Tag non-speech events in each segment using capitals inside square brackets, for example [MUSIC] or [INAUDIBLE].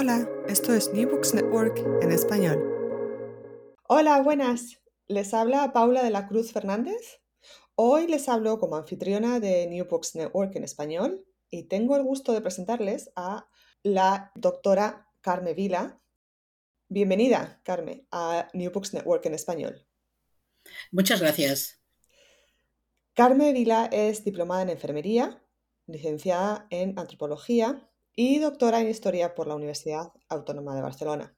Hola, esto es New Books Network en español. Hola, buenas. Les habla Paula de la Cruz Fernández. Hoy les hablo como anfitriona de New Books Network en español y tengo el gusto de presentarles a la doctora Carme Vila. Bienvenida, Carme, a New Books Network en español. Muchas gracias. Carme Vila es diplomada en enfermería, licenciada en antropología y doctora en Historia por la Universidad Autónoma de Barcelona.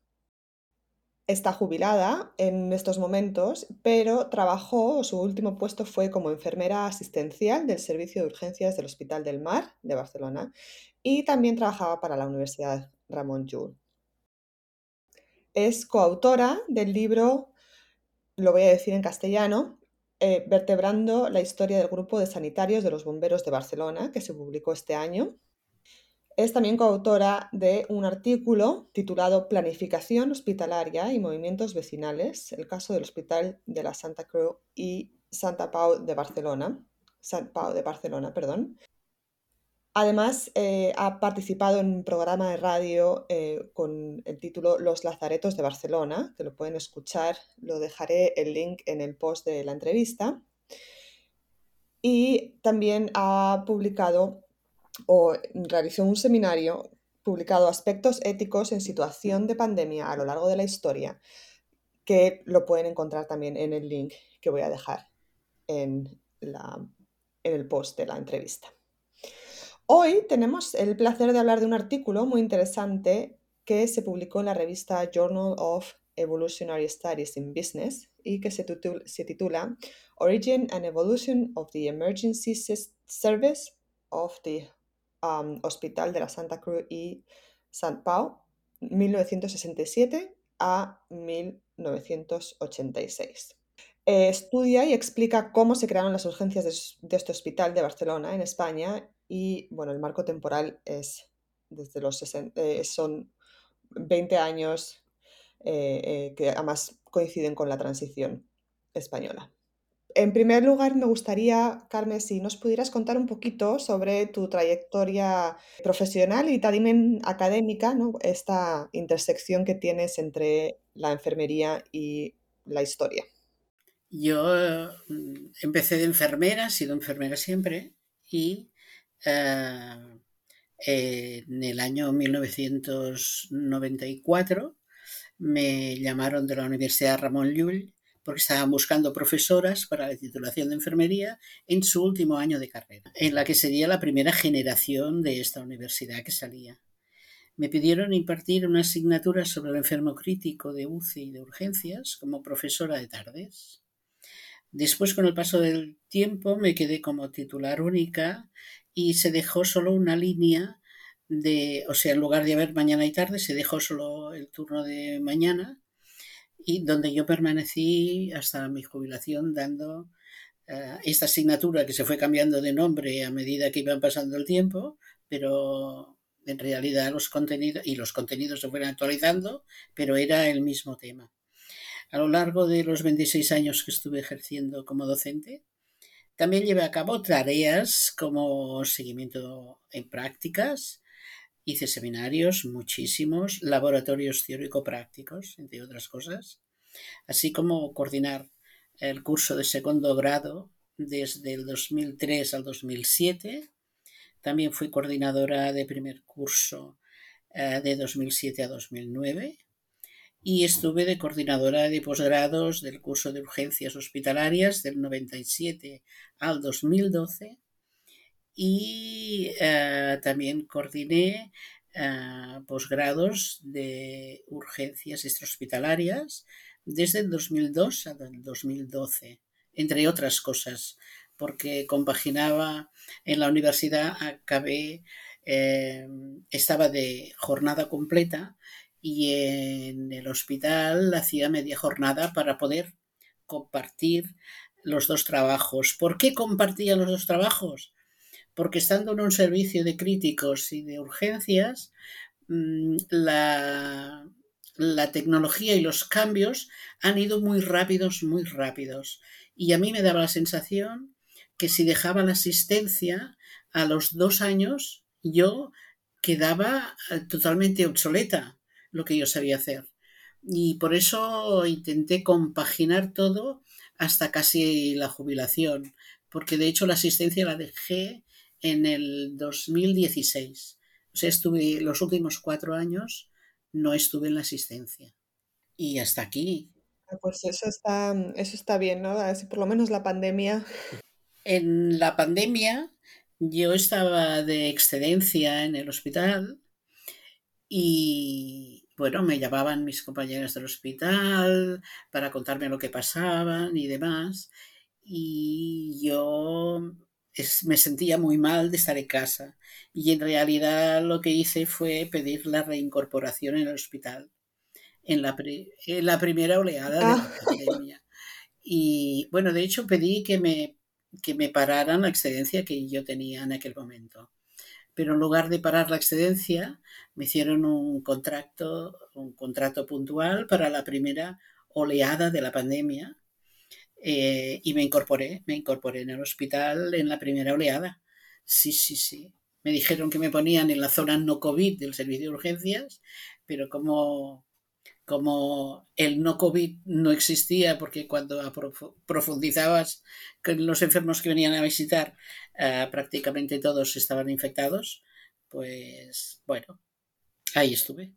Está jubilada en estos momentos, pero trabajó, su último puesto fue como enfermera asistencial del Servicio de Urgencias del Hospital del Mar de Barcelona y también trabajaba para la Universidad Ramón Llull. Es coautora del libro, lo voy a decir en castellano, eh, Vertebrando la historia del grupo de sanitarios de los bomberos de Barcelona, que se publicó este año es también coautora de un artículo titulado Planificación hospitalaria y movimientos vecinales, el caso del Hospital de la Santa Cruz y Santa Pau de Barcelona. Sant Pau de Barcelona, perdón. Además, eh, ha participado en un programa de radio eh, con el título Los Lazaretos de Barcelona, que lo pueden escuchar, lo dejaré el link en el post de la entrevista. Y también ha publicado o realizó un seminario publicado Aspectos éticos en situación de pandemia a lo largo de la historia, que lo pueden encontrar también en el link que voy a dejar en, en el post de la entrevista. Hoy tenemos el placer de hablar de un artículo muy interesante que se publicó en la revista Journal of Evolutionary Studies in Business y que se se titula Origin and Evolution of the Emergency Service of the Hospital de la Santa Cruz y Sant Pau, 1967 a 1986. estudia y explica cómo se crearon las urgencias de, este hospital de Barcelona, en España, y bueno, el marco temporal es desde los 60, eh, son 20 años eh, eh, que además coinciden con la transición española. En primer lugar, me gustaría, Carmen, si nos pudieras contar un poquito sobre tu trayectoria profesional y también académica, ¿no? esta intersección que tienes entre la enfermería y la historia. Yo mm, empecé de enfermera, he sido enfermera siempre, y eh, en el año 1994 me llamaron de la Universidad Ramón Llull porque estaban buscando profesoras para la titulación de enfermería en su último año de carrera, en la que sería la primera generación de esta universidad que salía. Me pidieron impartir una asignatura sobre el enfermo crítico de UCI y de urgencias como profesora de tardes. Después, con el paso del tiempo, me quedé como titular única y se dejó solo una línea de, o sea, en lugar de haber mañana y tarde, se dejó solo el turno de mañana y donde yo permanecí hasta mi jubilación dando eh, esta asignatura que se fue cambiando de nombre a medida que iban pasando el tiempo, pero en realidad los contenidos y los contenidos se fueron actualizando, pero era el mismo tema. A lo largo de los 26 años que estuve ejerciendo como docente, también llevé a cabo tareas como seguimiento en prácticas, hice seminarios, muchísimos, laboratorios teórico-prácticos, entre otras cosas, así como coordinar el curso de segundo grado desde el 2003 al 2007. También fui coordinadora de primer curso eh, de 2007 a 2009 y estuve de coordinadora de posgrados del curso de urgencias hospitalarias del 97 al 2012 y eh, también coordiné eh, posgrados de urgencias extrahospitalarias desde el 2002 hasta el 2012, entre otras cosas, porque compaginaba en la universidad, acabé, eh, estaba de jornada completa y en el hospital hacía media jornada para poder compartir los dos trabajos. ¿Por qué compartía los dos trabajos? Porque estando en un servicio de críticos y de urgencias, mm, la, tecnología y los cambios han ido muy rápidos, muy rápidos. Y a mí me daba la sensación que si dejaba la asistencia a los dos años, yo quedaba eh, totalmente obsoleta lo que yo sabía hacer. Y por eso intenté compaginar todo hasta casi la jubilación, porque de hecho la asistencia la dejé en el 2016. O sea, estuve los últimos cuatro años, no estuve en la asistencia. Y hasta aquí. Ah, pues eso está, eso está bien, ¿no? Así por lo menos la pandemia. En la pandemia yo estaba de excedencia en el hospital y bueno, me llamaban mis compañeros del hospital para contarme lo que pasaban y demás. Y yo me sentía muy mal de estar en casa. Y en realidad lo que hice fue pedir la reincorporación en el hospital, en la, en la primera oleada de la ah. pandemia. Y bueno, de hecho pedí que me, que me pararan la excedencia que yo tenía en aquel momento pero en lugar de parar la excedencia, me hicieron un contrato, un contrato puntual para la primera oleada de la pandemia eh, y me incorporé, me incorporé en el hospital en la primera oleada. Sí, sí, sí. Me dijeron que me ponían en la zona no COVID del servicio de urgencias, pero como como el no COVID no existía, porque cuando profundizabas con los enfermos que venían a visitar, eh, prácticamente todos estaban infectados, pues bueno, ahí estuve.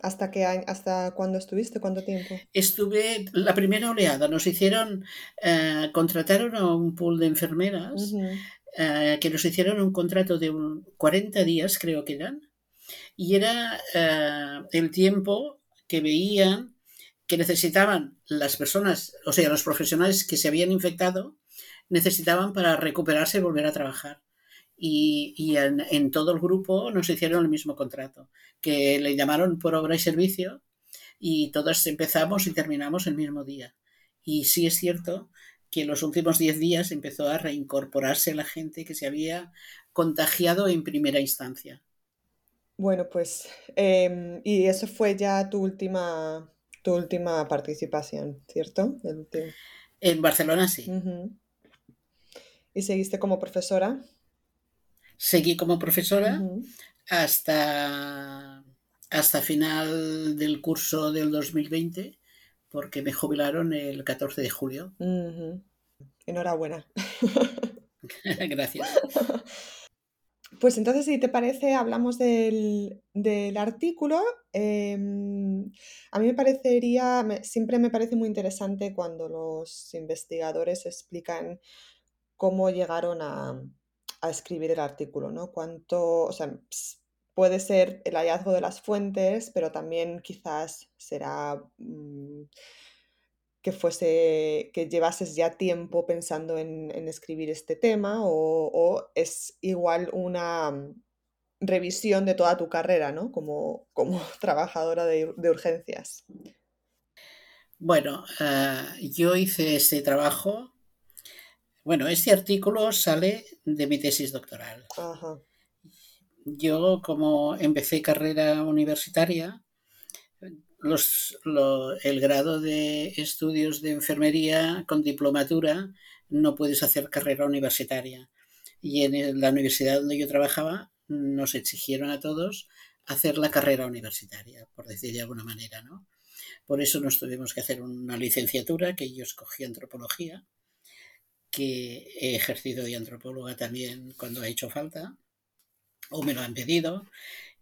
¿Hasta qué hasta cuándo estuviste? ¿Cuánto tiempo? Estuve la primera oleada. Nos hicieron, eh, contrataron a un pool de enfermeras eh, que nos hicieron un contrato de 40 días, creo que eran, y era el tiempo que veían que necesitaban las personas, o sea, los profesionales que se habían infectado, necesitaban para recuperarse y volver a trabajar. Y, en, todo el grupo nos hicieron el mismo contrato, que le llamaron por obra y servicio y todos empezamos y terminamos el mismo día. Y sí es cierto que en los últimos 10 días empezó a reincorporarse la gente que se había contagiado en primera instancia. Bueno, pues, em, y eso fue ya tu última, tu última participación, ¿cierto? En Barcelona sí. ¿Y seguiste como profesora? Seguí como profesora hasta, hasta final del curso del 2020, porque me jubilaron el 14 de julio. Enhorabuena. [LAUGHS] Gracias. [LAUGHS] Pues entonces, si te parece, hablamos del, artículo. Em, a mí me parecería, siempre me parece muy interesante cuando los investigadores explican cómo llegaron a, escribir el artículo, ¿no? Cuánto, o sea, puede ser el hallazgo de las fuentes, pero también quizás será mm, que fuese, que llevases ya tiempo pensando en, escribir este tema o, es igual una mm, revisión de toda tu carrera, ¿no? Como, como [LAUGHS] trabajadora de, urgencias. Bueno, ah, yo hice este trabajo. Bueno, este artículo sale de mi tesis doctoral. yo como empecé carrera universitaria, los, el grado de estudios de enfermería con diplomatura no puedes hacer carrera universitaria. Y en la universidad donde yo trabajaba nos exigieron a todos hacer la carrera universitaria, por decir de alguna manera, ¿no? Por eso nos tuvimos que hacer una licenciatura, que yo escogí antropología, que he ejercido de antropóloga también cuando ha hecho falta, o me lo han pedido,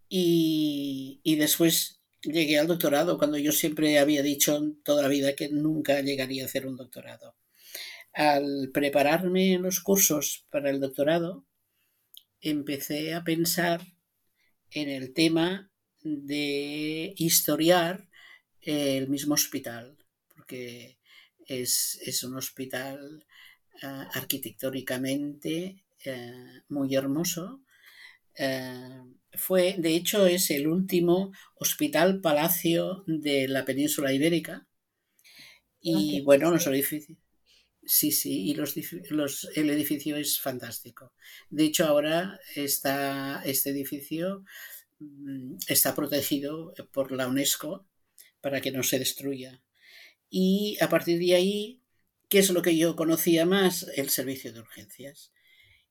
y, después llegué al doctorado, cuando yo siempre había dicho toda la vida que nunca llegaría a hacer un doctorado. Al prepararme los cursos para el doctorado, empecé a pensar en el tema de historiar el mismo hospital, porque es, un hospital ah, arquitectónicamente eh, muy hermoso. Eh, fue, de hecho, es el último hospital palacio de la península ibérica. Y bueno, los edificios. Sí, sí, y los, el edificio es fantástico. De hecho, ahora está, este edificio mm, está protegido por la UNESCO para que no se destruya. Y a partir de ahí, ¿qué es lo que yo conocía más? El servicio de urgencias.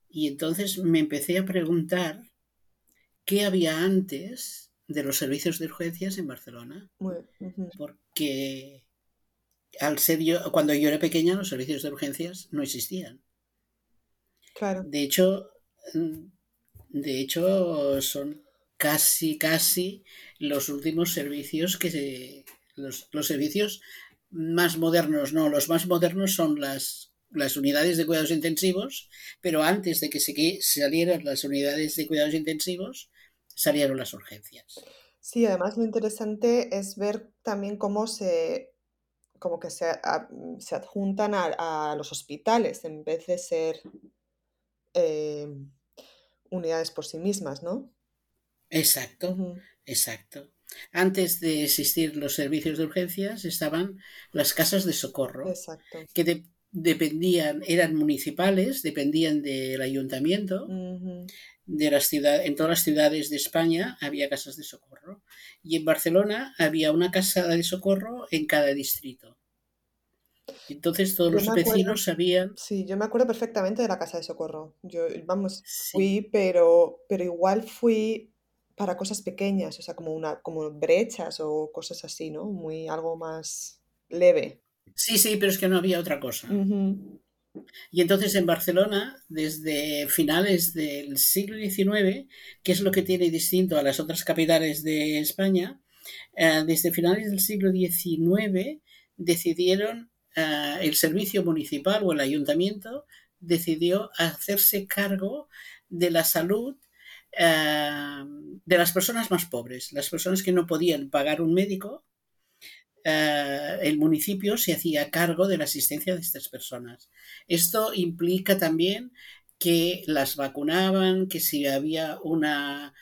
Y entonces me empecé a preguntar qué había antes de los servicios de urgencias en Barcelona. Porque al ser yo, cuando yo era pequeña, los servicios de urgencias no existían. Claro. De hecho, mm, de hecho, son casi, casi los últimos servicios que se. Los, servicios más modernos, no, los más modernos son las, las unidades de cuidados intensivos, pero antes de que se, salieran las unidades de cuidados intensivos, salieron las urgencias. Sí, además lo interesante es ver también cómo se como que se, se adjuntan a, los hospitales en vez de ser eh, unidades por sí mismas, ¿no? Exacto, exacto. Antes de existir los servicios de urgencias estaban las casas de socorro, exacto. que dependían, eran municipales, dependían del ayuntamiento, de las ciudades, en todas las ciudades de España había casas de socorro. Y en Barcelona había una casa de socorro en cada distrito. Entonces todos los vecinos sabían. Sí, yo me acuerdo perfectamente de la casa de socorro. Yo, vamos, fui, pero, pero igual fui para cosas pequeñas, o sea, como una, como brechas o cosas así, ¿no? Muy algo más leve. Sí, sí, pero es que no había otra cosa. Y entonces en Barcelona, desde finales del siglo XIX, que es lo que tiene distinto a las otras capitales de España, eh, desde finales del siglo XIX decidieron eh, el servicio municipal o el ayuntamiento decidió hacerse cargo de la salud eh, de las personas más pobres, las personas que no podían pagar un médico. Eh, el municipio se hacía cargo de la asistencia de estas personas. Esto implica también que las vacunaban, que si había una,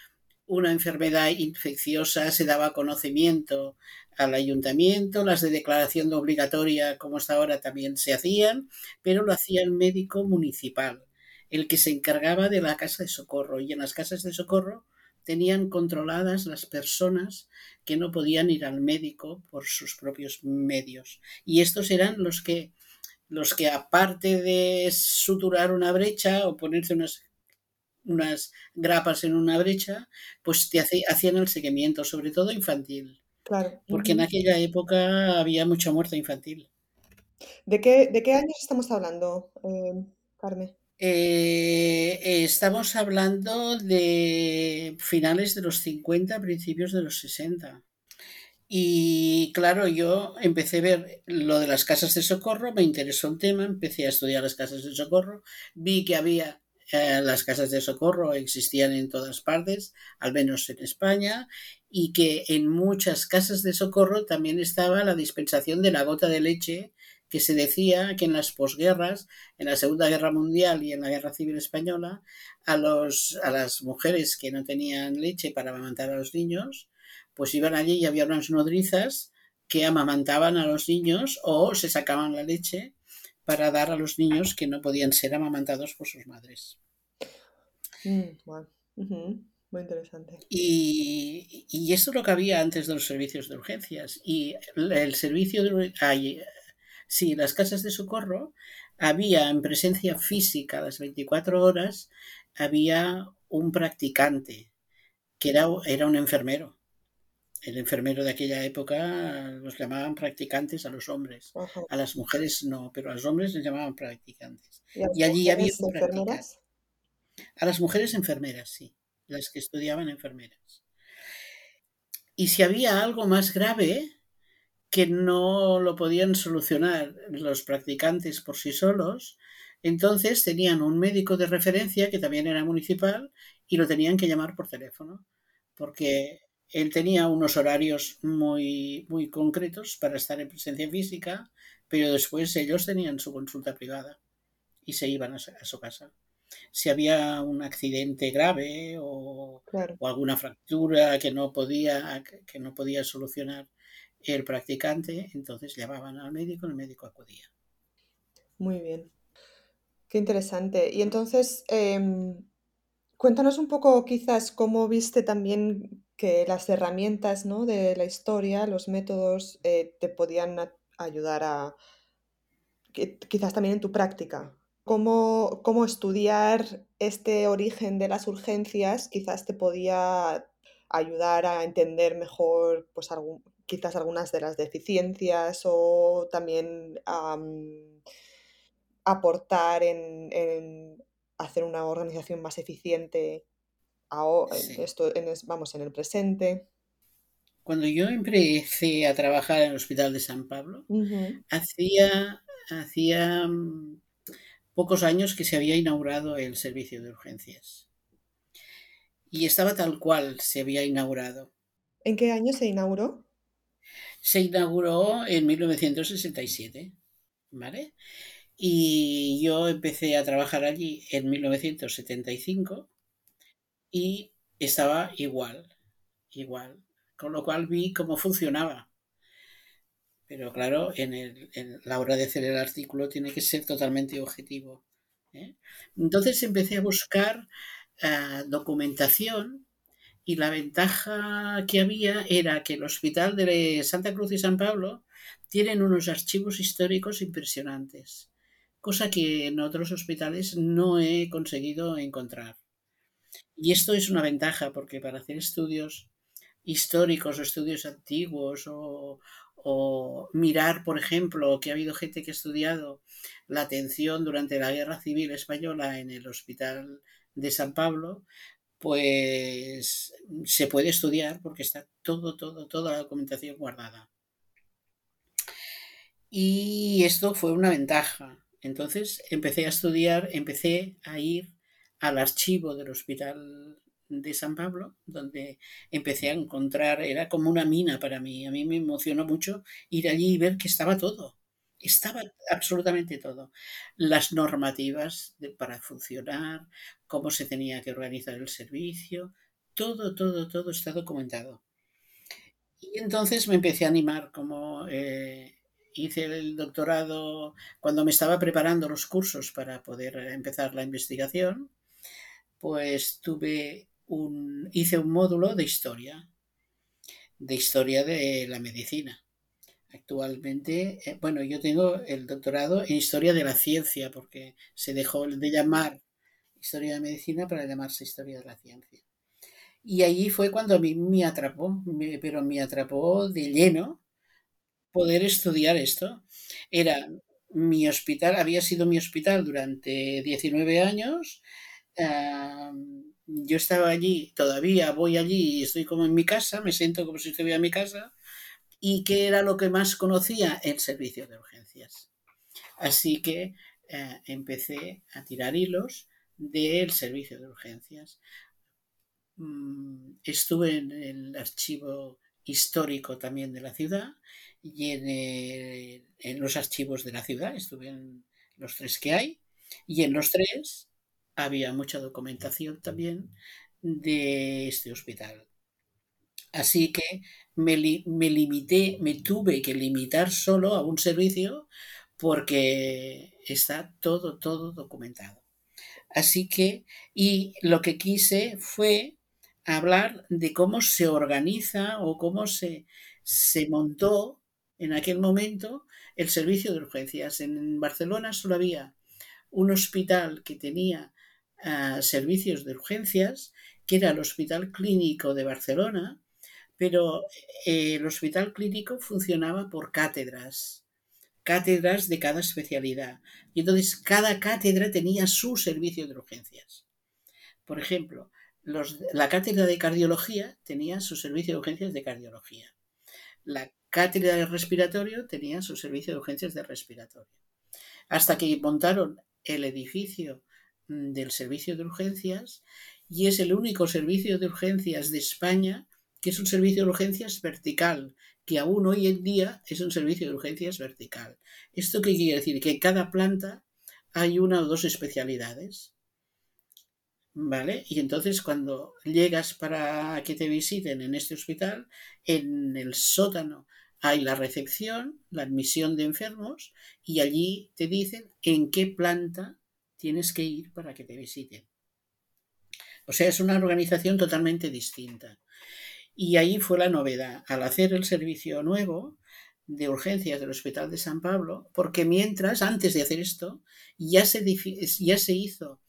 una enfermedad infecciosa se daba conocimiento al ayuntamiento, las de declaración de obligatoria como hasta ahora también se hacían, pero lo hacía el médico municipal, el que se encargaba de la casa de socorro. Y en las casas de socorro tenían controladas las personas que no podían ir al médico por sus propios medios. Y estos eran los que, los que aparte de suturar una brecha o ponerse unas unas grapas en una brecha, pues te hacían el seguimiento, sobre todo infantil. Porque en aquella época había mucha muerte infantil. ¿De qué, de qué años estamos hablando, eh, Carmen? Eh, estamos hablando de finales de los 50, principios de los 60. Y claro, yo empecé a ver lo de las casas de socorro, me interesó el tema, empecé a estudiar las casas de socorro, vi que había eh, las casas de socorro existían en todas partes, al menos en España, y que en muchas casas de socorro también estaba la dispensación de la gota de leche, que se decía que en las posguerras, en la Segunda Guerra Mundial y en la Guerra Civil Española, a, los, a las mujeres que no tenían leche para amamantar a los niños, pues iban allí y había unas nodrizas que amamantaban a los niños o se sacaban la leche para dar a los niños que no podían ser amamantados por sus madres. Mm, Muy interesante. Y, y esto lo que había antes de los servicios de urgencias. Y el servicio de... sí, las casas de socorro había en presencia física a las 24 horas, había un practicante que era, era un enfermero. El enfermero de aquella época los llamaban practicantes a los hombres. Ajá. A las mujeres no, pero a los hombres les llamaban practicantes. ¿Y allí había un enfermeras? A las mujeres enfermeras, sí, las que estudiaban enfermeras. Y si había algo más grave que no lo podían solucionar los practicantes por sí solos, entonces tenían un médico de referencia que también era municipal y lo tenían que llamar por teléfono, porque él tenía unos horarios muy, muy concretos para estar en presencia física, pero después ellos tenían su consulta privada y se iban a su- a su casa si había un accidente grave o, Claro. o alguna fractura que no podía que no podía solucionar el practicante, entonces llamaban al médico, el médico acudía. Muy bien. Qué interesante. Y entonces, em, cuéntanos un poco quizás cómo viste también que las herramientas, ¿no? de la historia, los métodos, eh, te podían ayudar a, quizás también en tu práctica. Cómo, cómo estudiar este origen de las urgencias quizás te podía ayudar a entender mejor, pues, algún- quizás algunas de las deficiencias o también am, aportar en, en hacer una organización más eficiente en esto, en vamos, en el presente. Cuando yo empecé a trabajar en el Hospital de San Pablo, hacía, hacía mm, pocos años que se había inaugurado el servicio de urgencias. Y estaba tal cual se había inaugurado. ¿En qué año se inauguró? Se inauguró en 1967, ¿vale? Y yo empecé a trabajar allí en 1975 y estaba igual, igual. Con lo cual vi cómo funcionaba. Pero claro, en, el, en la hora de hacer el artículo tiene que ser totalmente objetivo. ¿eh? Entonces empecé a buscar uh, documentación y la ventaja que había era que el Hospital de Santa Cruz y San Pablo tienen unos archivos históricos impresionantes, cosa que en otros hospitales no he conseguido encontrar. Y esto es una ventaja porque para hacer estudios históricos o estudios antiguos o, o, mirar, por ejemplo, que ha habido gente que ha estudiado la atención durante la Guerra Civil Española en el Hospital de San Pablo, pues se puede estudiar porque está todo, todo, toda la documentación guardada. Y esto fue una ventaja. Entonces empecé a estudiar, empecé a ir al archivo del Hospital de San Pablo, donde empecé a encontrar, era como una mina para mí. A mí me emocionó mucho ir allí y ver que estaba todo. Estaba absolutamente todo. Las normativas para funcionar, cómo se tenía que organizar el servicio, todo, todo, todo está documentado. Y entonces me empecé a animar, como eh, hice el doctorado, cuando me estaba preparando los cursos para poder empezar la investigación, pues tuve un, hice un módulo de historia, de historia de la medicina. Actualmente, eh, bueno, yo tengo el doctorado en historia de la ciencia, porque se dejó de llamar historia de medicina para llamarse historia de la ciencia. Y allí fue cuando a mí me atrapó, pero me atrapó de lleno poder estudiar esto. Era mi hospital, había sido mi hospital durante 19 años. Yo estaba allí, todavía voy allí y estoy como en mi casa, me siento como si estuviera en mi casa. ¿Y qué era lo que más conocía? El servicio de urgencias. Así que eh, empecé a tirar hilos del servicio de urgencias. Mm, estuve en el archivo histórico también de la ciudad y en, en, los archivos de la ciudad, estuve en los tres que hay, y en los tres había mucha documentación también de este hospital. Así que me, li me, limité, me tuve que limitar solo a un servicio porque está todo, todo documentado. Así que, y lo que quise fue hablar de cómo se organiza o cómo se, se montó en aquel momento el servicio de urgencias. En Barcelona solo había un hospital que tenía uh, servicios de urgencias, que era el Hospital Clínico de Barcelona, pero eh, el Hospital Clínico funcionaba por cátedras, cátedras de cada especialidad. Y entonces cada cátedra tenía su servicio de urgencias. Por ejemplo, la cátedra de cardiología tenía su servicio de urgencias de cardiología. La cátedra de respiratorio tenía su servicio de urgencias de respiratorio. Hasta que montaron el edificio mm, del servicio de urgencias y es el único servicio de urgencias de España que es un servicio de urgencias vertical, que aún hoy en día es un servicio de urgencias vertical. ¿Esto qué quiere decir? Que en cada planta hay una o dos especialidades. ¿Vale? Y entonces cuando llegas para que te visiten en este hospital, en el sótano hay la recepción, la admisión de enfermos y allí te dicen en qué planta tienes que ir para que te visiten. O sea, es una organización totalmente distinta. Y ahí fue la novedad, al hacer el servicio nuevo de urgencias del Hospital de San Pablo, porque mientras, antes de hacer esto, ya se, ya se hizo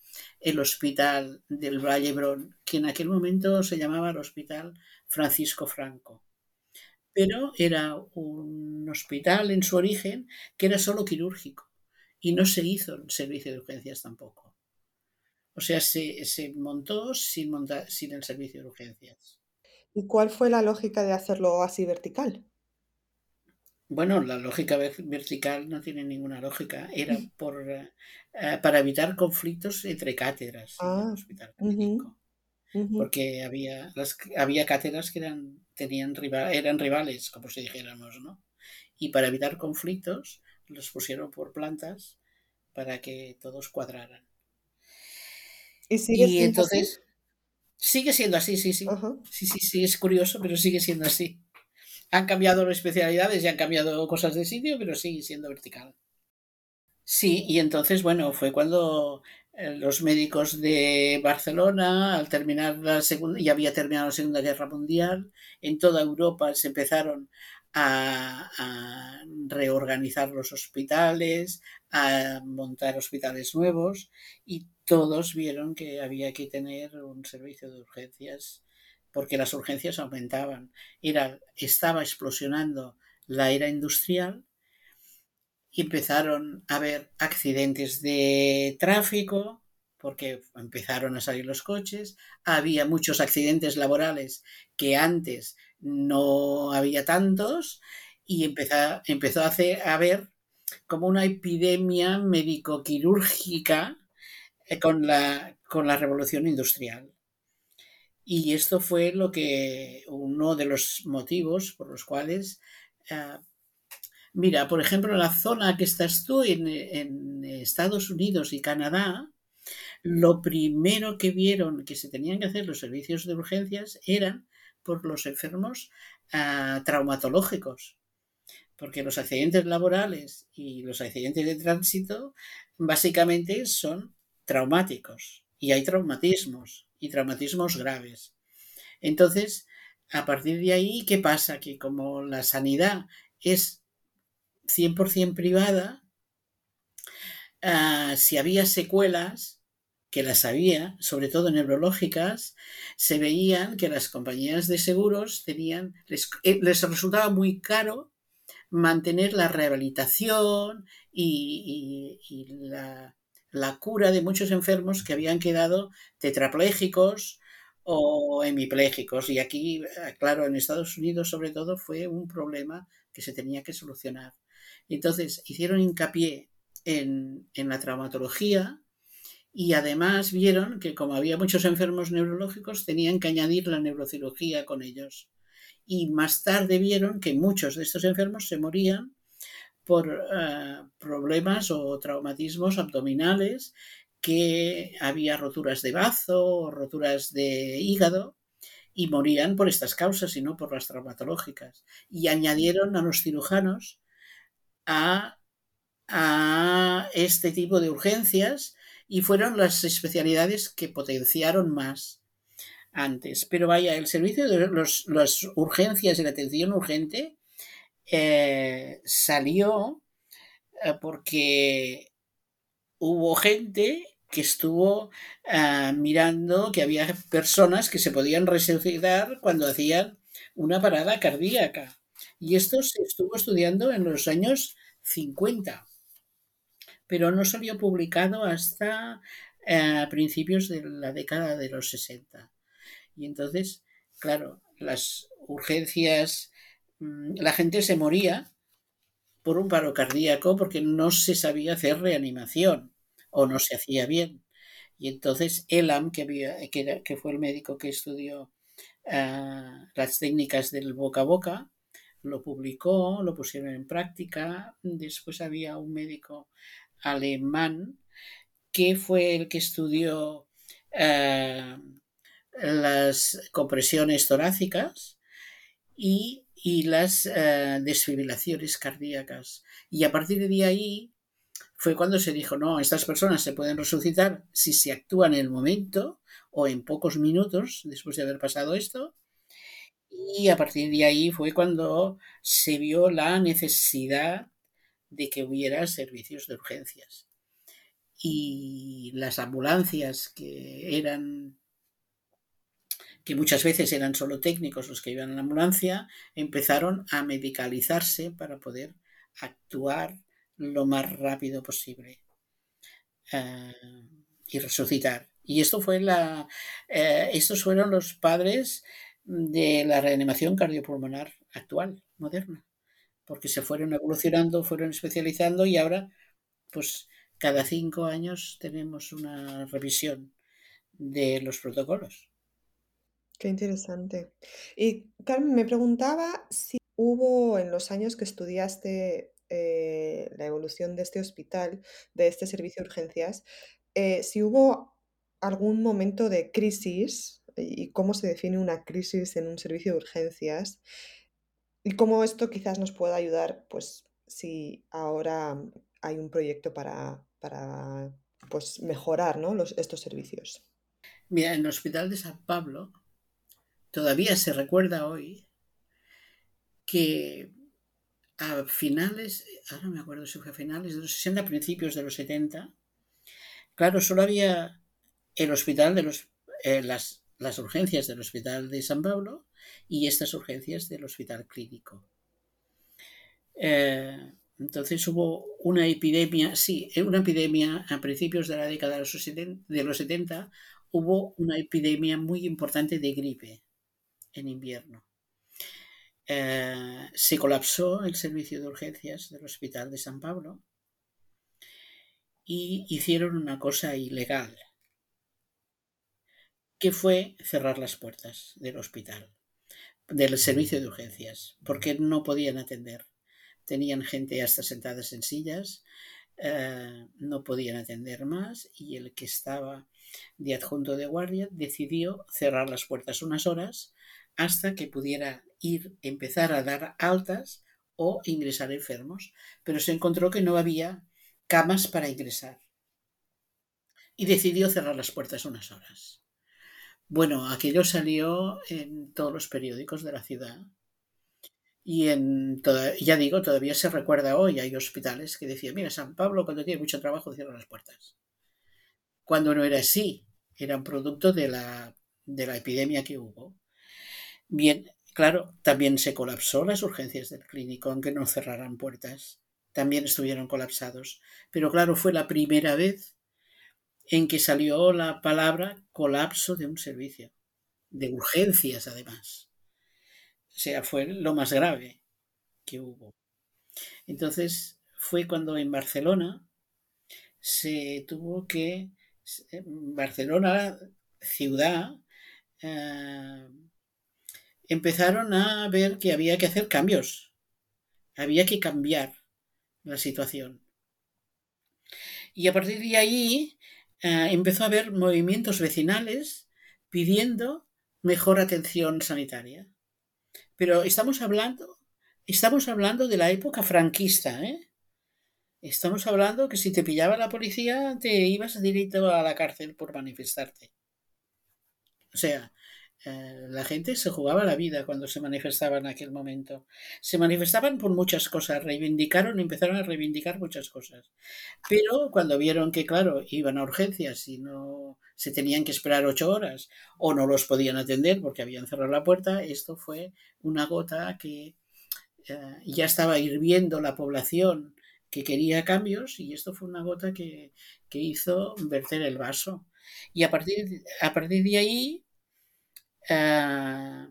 el Hospital del Vallebrón, que en aquel momento se llamaba el Hospital Francisco Franco pero era un hospital en su origen que era solo quirúrgico y no se hizo el servicio de urgencias tampoco. O sea, se, se montó sin, montar, sin el servicio de urgencias. ¿Y cuál fue la lógica de hacerlo así vertical? Bueno, la lógica vertical no tiene ninguna lógica. Era por, uh, para evitar conflictos entre cátedras ah, en el hospital clínico. Uh -huh. Porque había, las, había cátedras que eran tenían rival, eran rivales, como si dijéramos, ¿no? Y para evitar conflictos, los pusieron por plantas para que todos cuadraran. ¿Y, entonces así? Sigue siendo así, sí, sí. Uh -huh. Sí, sí, sí, es curioso, pero sigue siendo así. Han cambiado las especialidades y han cambiado cosas de sitio, pero sigue siendo vertical. Sí, y entonces, bueno, fue cuando eh, los médicos de Barcelona, al terminar la segunda, ya había terminado la Segunda Guerra Mundial, en toda Europa se empezaron a, reorganizar los hospitales, a montar hospitales nuevos y todos vieron que había que tener un servicio de urgencias porque las urgencias aumentaban. Era, estaba explosionando la era industrial y empezaron a haber accidentes de tráfico porque empezaron a salir los coches, había muchos accidentes laborales que antes no había tantos y empezó, empezó a, hacer, a haber como una epidemia médico-quirúrgica eh, con la, con la revolución industrial. Y esto fue lo que uno de los motivos por los cuales uh, Mira, por ejemplo, la zona que estás tú, en, en, Estados Unidos y Canadá, lo primero que vieron que se tenían que hacer los servicios de urgencias eran por los enfermos uh, traumatológicos, porque los accidentes laborales y los accidentes de tránsito básicamente son traumáticos y hay traumatismos y traumatismos graves. Entonces, a partir de ahí, ¿qué pasa? Que como la sanidad es 100% privada, uh, si había secuelas, que las había, sobre todo neurológicas, se veían que las compañías de seguros tenían, les, eh, les resultaba muy caro mantener la rehabilitación y, la, la, cura de muchos enfermos que habían quedado tetraplégicos o hemiplégicos. Y aquí, claro, en Estados Unidos sobre todo fue un problema que se tenía que solucionar. Entonces hicieron hincapié en, en la traumatología y además vieron que como había muchos enfermos neurológicos tenían que añadir la neurocirugía con ellos. Y más tarde vieron que muchos de estos enfermos se morían por uh, problemas o traumatismos abdominales, que había roturas de bazo o roturas de hígado y morían por estas causas y no por las traumatológicas. Y añadieron a los cirujanos a, a este tipo de urgencias y fueron las especialidades que potenciaron más antes. Pero vaya, el servicio de los, las urgencias y la atención urgente eh, salió eh, porque hubo gente que estuvo uh, mirando que había personas que se podían resucitar cuando hacían una parada cardíaca. Y esto se estuvo estudiando en los años 50, pero no salió publicado hasta uh, principios de la década de los 60. Y entonces, claro, las urgencias, mm, la gente se moría por un paro cardíaco porque no se sabía hacer reanimación o no se hacía bien. Y entonces Elam, que, había, que, fue el médico que estudió uh, las técnicas del boca a boca, lo publicó, lo pusieron en práctica. Después había un médico alemán que fue el que estudió uh, las compresiones torácicas y, y las uh, desfibrilaciones cardíacas. Y a partir de ahí fue cuando se dijo, no, estas personas se pueden resucitar si se actúa en el momento o en pocos minutos después de haber pasado esto. Y a partir de ahí fue cuando se vio la necesidad de que hubiera servicios de urgencias. Y las ambulancias que eran que muchas veces eran solo técnicos los que iban en la ambulancia, empezaron a medicalizarse para poder actuar lo más rápido posible uh, y resucitar. Y esto fue la, uh, estos fueron los padres de la reanimación cardiopulmonar actual, moderna, porque se fueron evolucionando, fueron especializando y ahora, pues cada cinco años tenemos una revisión de los protocolos. Qué interesante. Y Carmen, me preguntaba si hubo en los años que estudiaste eh, la evolución de este hospital, de este servicio de urgencias, eh, si hubo algún momento de crisis y cómo se define una crisis en un servicio de urgencias y cómo esto quizás nos pueda ayudar, pues si ahora hay un proyecto para, para pues, mejorar ¿no? Estos servicios. Mira, en el Hospital de San Pablo todavía se recuerda hoy que a finales, ahora me acuerdo si fue a finales de los 60, principios de los 70, claro, solo había el hospital de los, eh, las, las urgencias del hospital de San Pablo y estas urgencias del hospital clínico. Eh, entonces hubo una epidemia, sí, una epidemia a principios de la década de los 70, de los 70 hubo una epidemia muy importante de gripe en invierno. Eh, se colapsó el servicio de urgencias del Hospital de San Pablo y hicieron una cosa ilegal, que fue cerrar las puertas del hospital, del servicio de urgencias, porque no podían atender. Tenían gente hasta sentadas en sillas, eh, no podían atender más y el que estaba de adjunto de guardia decidió cerrar las puertas unas horas hasta que pudiera ir, empezar a dar altas o ingresar enfermos, pero se encontró que no había camas para ingresar y decidió cerrar las puertas unas horas. Bueno, aquello salió en todos los periódicos de la ciudad y en toda, ya digo, todavía se recuerda hoy, hay hospitales que decían, mira, San Pablo cuando tiene mucho trabajo cierra las puertas. Cuando no era así, era un producto de la, de la epidemia que hubo. Bien, claro, también se colapsó las urgencias del clínico, aunque no cerraran puertas. También estuvieron colapsados. Pero claro, fue la primera vez en que salió la palabra colapso de un servicio, de urgencias además. O sea, fue lo más grave que hubo. Entonces fue cuando en Barcelona se tuvo que, Barcelona, ciudad, eh, empezaron a ver que había que hacer cambios, había que cambiar la situación. Y a partir de ahí eh, empezó a haber movimientos vecinales pidiendo mejor atención sanitaria. Pero estamos hablando, estamos hablando de la época franquista, ¿eh? Estamos hablando que si te pillaba la policía te ibas directo a la cárcel por manifestarte. O sea, eh, la gente se jugaba la vida cuando se manifestaba en aquel momento. Se manifestaban por muchas cosas, reivindicaron, empezaron a reivindicar muchas cosas. Pero cuando vieron que, claro, iban a urgencias y no se tenían que esperar ocho horas o no los podían atender porque habían cerrado la puerta, esto fue una gota que eh, ya estaba hirviendo la población que quería cambios y esto fue una gota que, que hizo verter el vaso. Y a partir, a partir de ahí eh,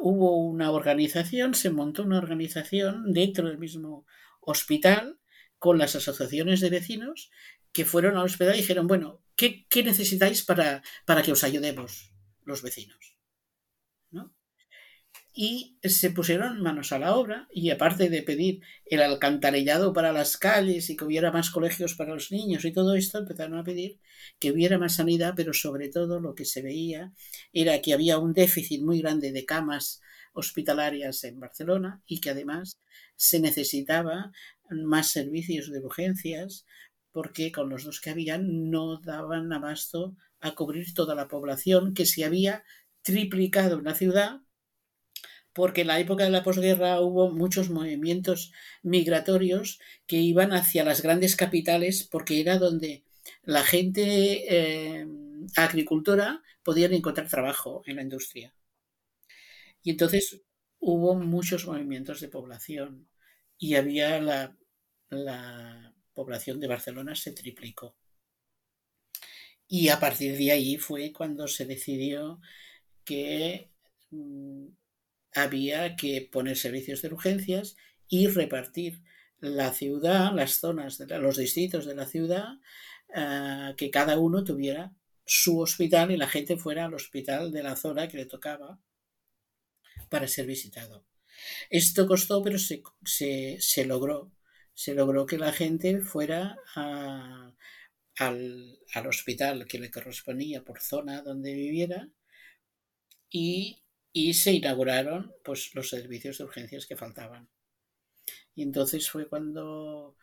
hubo una organización, se montó una organización dentro del mismo hospital con las asociaciones de vecinos que fueron al hospital y dijeron, bueno, ¿qué, qué necesitáis para, para que os ayudemos los vecinos? Y se pusieron manos a la obra y aparte de pedir el alcantarillado para las calles y que hubiera más colegios para los niños y todo esto, empezaron a pedir que hubiera más sanidad, pero sobre todo lo que se veía era que había un déficit muy grande de camas hospitalarias en Barcelona y que además se necesitaba más servicios de urgencias porque con los dos que habían no daban abasto a cubrir toda la población que se había triplicado en la ciudad porque en la época de la posguerra hubo muchos movimientos migratorios que iban hacia las grandes capitales porque era donde la gente eh, agricultora podían encontrar trabajo en la industria. Y entonces hubo muchos movimientos de población y había la, la población de Barcelona se triplicó. Y a partir de ahí fue cuando se decidió que mm, había que poner servicios de urgencias y repartir la ciudad, las zonas, los distritos de la ciudad, eh, que cada uno tuviera su hospital y la gente fuera al hospital de la zona que le tocaba para ser visitado. Esto costó, pero se, se, logró. Se logró que la gente fuera al, al hospital que le correspondía por zona donde viviera y y se inauguraron pues, los servicios de urgencias que faltaban. Y entonces fue cuando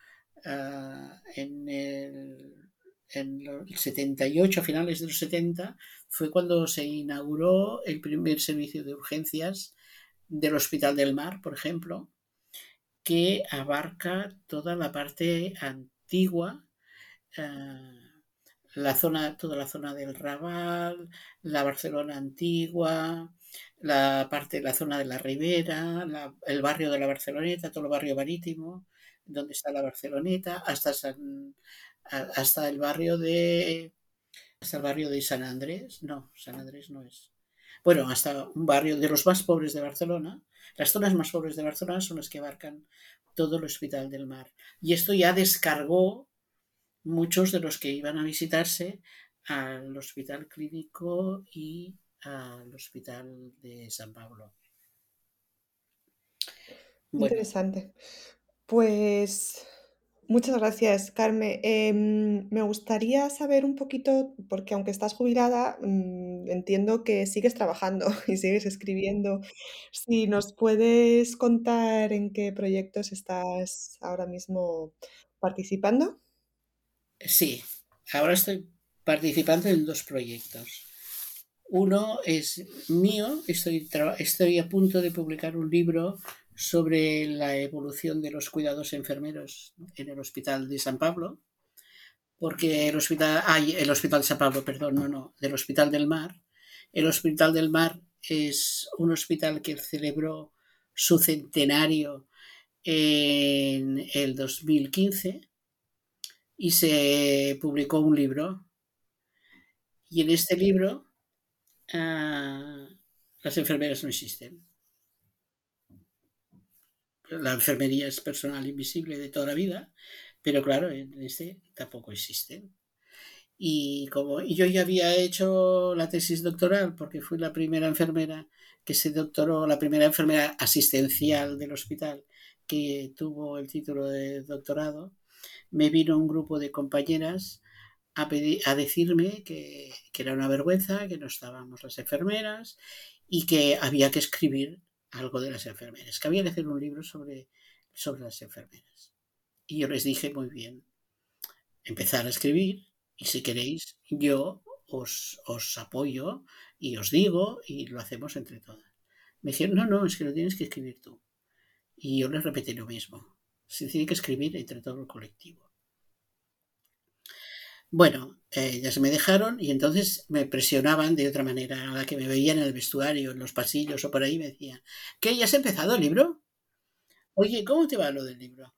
ah, en, el, en el 78, a finales de los 70, fue cuando se inauguró el primer servicio de urgencias del Hospital del Mar, por ejemplo, que abarca toda la parte antigua. Ah, la zona, toda la zona del Raval, la Barcelona antigua, la parte, la zona de la Ribera, el barrio de la Barceloneta, todo el barrio marítimo, donde está la Barceloneta, hasta hasta el barrio de hasta el barrio de San Andrés, no, San Andrés no es. Bueno, hasta un barrio de los más pobres de Barcelona. Las zonas más pobres de Barcelona son las que abarcan todo el Hospital del Mar. Y esto ya descargó muchos de los que iban a visitarse al Hospital Clínico y al Hospital de San Pablo. Interesante. Pues muchas gracias, Carmen. Em, me gustaría saber un poquito, porque aunque estás jubilada, mm, entiendo que sigues trabajando [LAUGHS] y sigues escribiendo. Si nos puedes contar en qué proyectos estás ahora mismo participando. Sí, ahora estoy participando en dos proyectos. Uno es mío, estoy, estoy a punto de publicar un libro sobre la evolución de los cuidados enfermeros en el Hospital de San Pablo, porque el hospital, el Hospital de San Pablo, perdón, no, no, del Hospital del Mar. El Hospital del Mar es un hospital que celebró su centenario en el 2015 y se publicó un libro. Y en este libro Ah, las enfermeras no existen. La enfermería es personal invisible de toda la vida, pero claro, en este tampoco existen. Y como yo ya había hecho la tesis doctoral, porque fui la primera enfermera que se doctoró, la primera enfermera asistencial del hospital que tuvo el título de doctorado, me vino un grupo de compañeras a, decirme que, era una vergüenza, que no estábamos las enfermeras y que había que escribir algo de las enfermeras, que había que hacer un libro sobre, sobre las enfermeras. Y yo les dije, muy bien, empezar a escribir y si queréis, yo os, os apoyo y os digo y lo hacemos entre todas. Me dijeron, no, no, es que lo tienes que escribir tú. Y yo les repetí lo mismo. Se tiene que escribir entre todo el colectivo. Bueno, eh, ya se me dejaron y entonces me presionaban de otra manera, a la que me veían en el vestuario, en los pasillos o por ahí, me decían, ¿qué? ¿Ya has empezado el libro? Oye, ¿cómo te va lo del libro?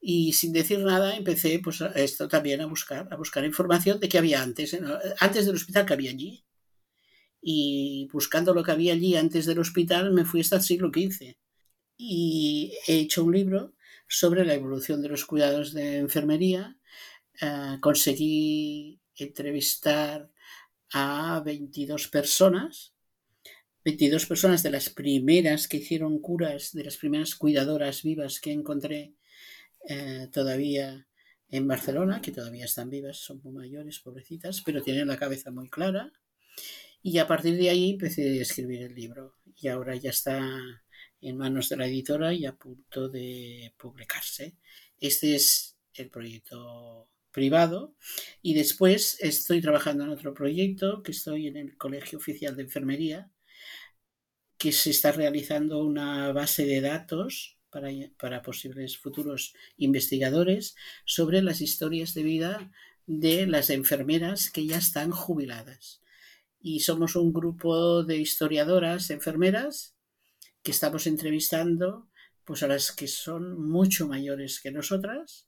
Y sin decir nada empecé pues esto también a buscar, a buscar información de qué había antes, antes del hospital que había allí. Y buscando lo que había allí antes del hospital me fui hasta el siglo XV. Y he hecho un libro sobre la evolución de los cuidados de enfermería. Eh, conseguí entrevistar a 22 personas 22 personas de las primeras que hicieron curas, de las primeras cuidadoras vivas que encontré eh, todavía en Barcelona, que todavía están vivas, son muy mayores, pobrecitas, pero tienen la cabeza muy clara. Y a partir de ahí empecé a escribir el libro. Y ahora ya está en manos de la editora y a punto de publicarse. Este es el proyecto privado y después estoy trabajando en otro proyecto que estoy en el Colegio Oficial de Enfermería que se está realizando una base de datos para, posibles futuros investigadores sobre las historias de vida de las enfermeras que ya están jubiladas. Y somos un grupo de historiadoras enfermeras que estamos entrevistando pues a las que son mucho mayores que nosotras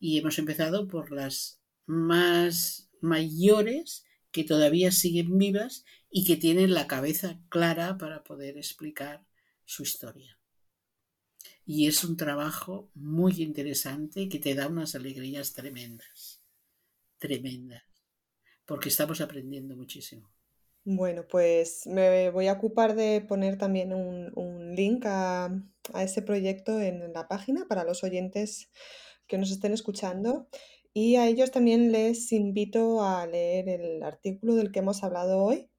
y hemos empezado por las más mayores que todavía siguen vivas y que tienen la cabeza clara para poder explicar su historia y es un trabajo muy interesante que te da unas alegrías tremendas, tremendas, porque estamos aprendiendo muchísimo. Bueno, pues me voy a ocupar de poner también un, link a, a, ese proyecto en la página para los oyentes que nos estén escuchando. Y a ellos también les invito a leer el artículo del que hemos hablado hoy,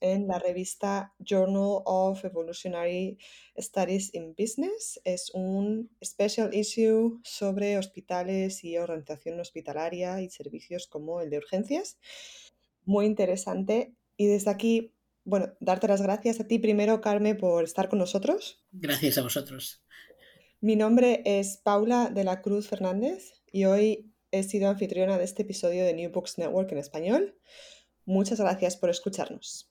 en la revista Journal of Evolutionary Studies in Business. Es un special issue sobre hospitales y organización hospitalaria y servicios como el de urgencias. Muy interesante. Y desde aquí, bueno, darte las gracias a ti primero, Carmen, por estar con nosotros. Gracias a vosotros. Mi nombre es Paula de la Cruz Fernández y hoy he sido anfitriona de este episodio de New Books Network en español. Muchas gracias por escucharnos.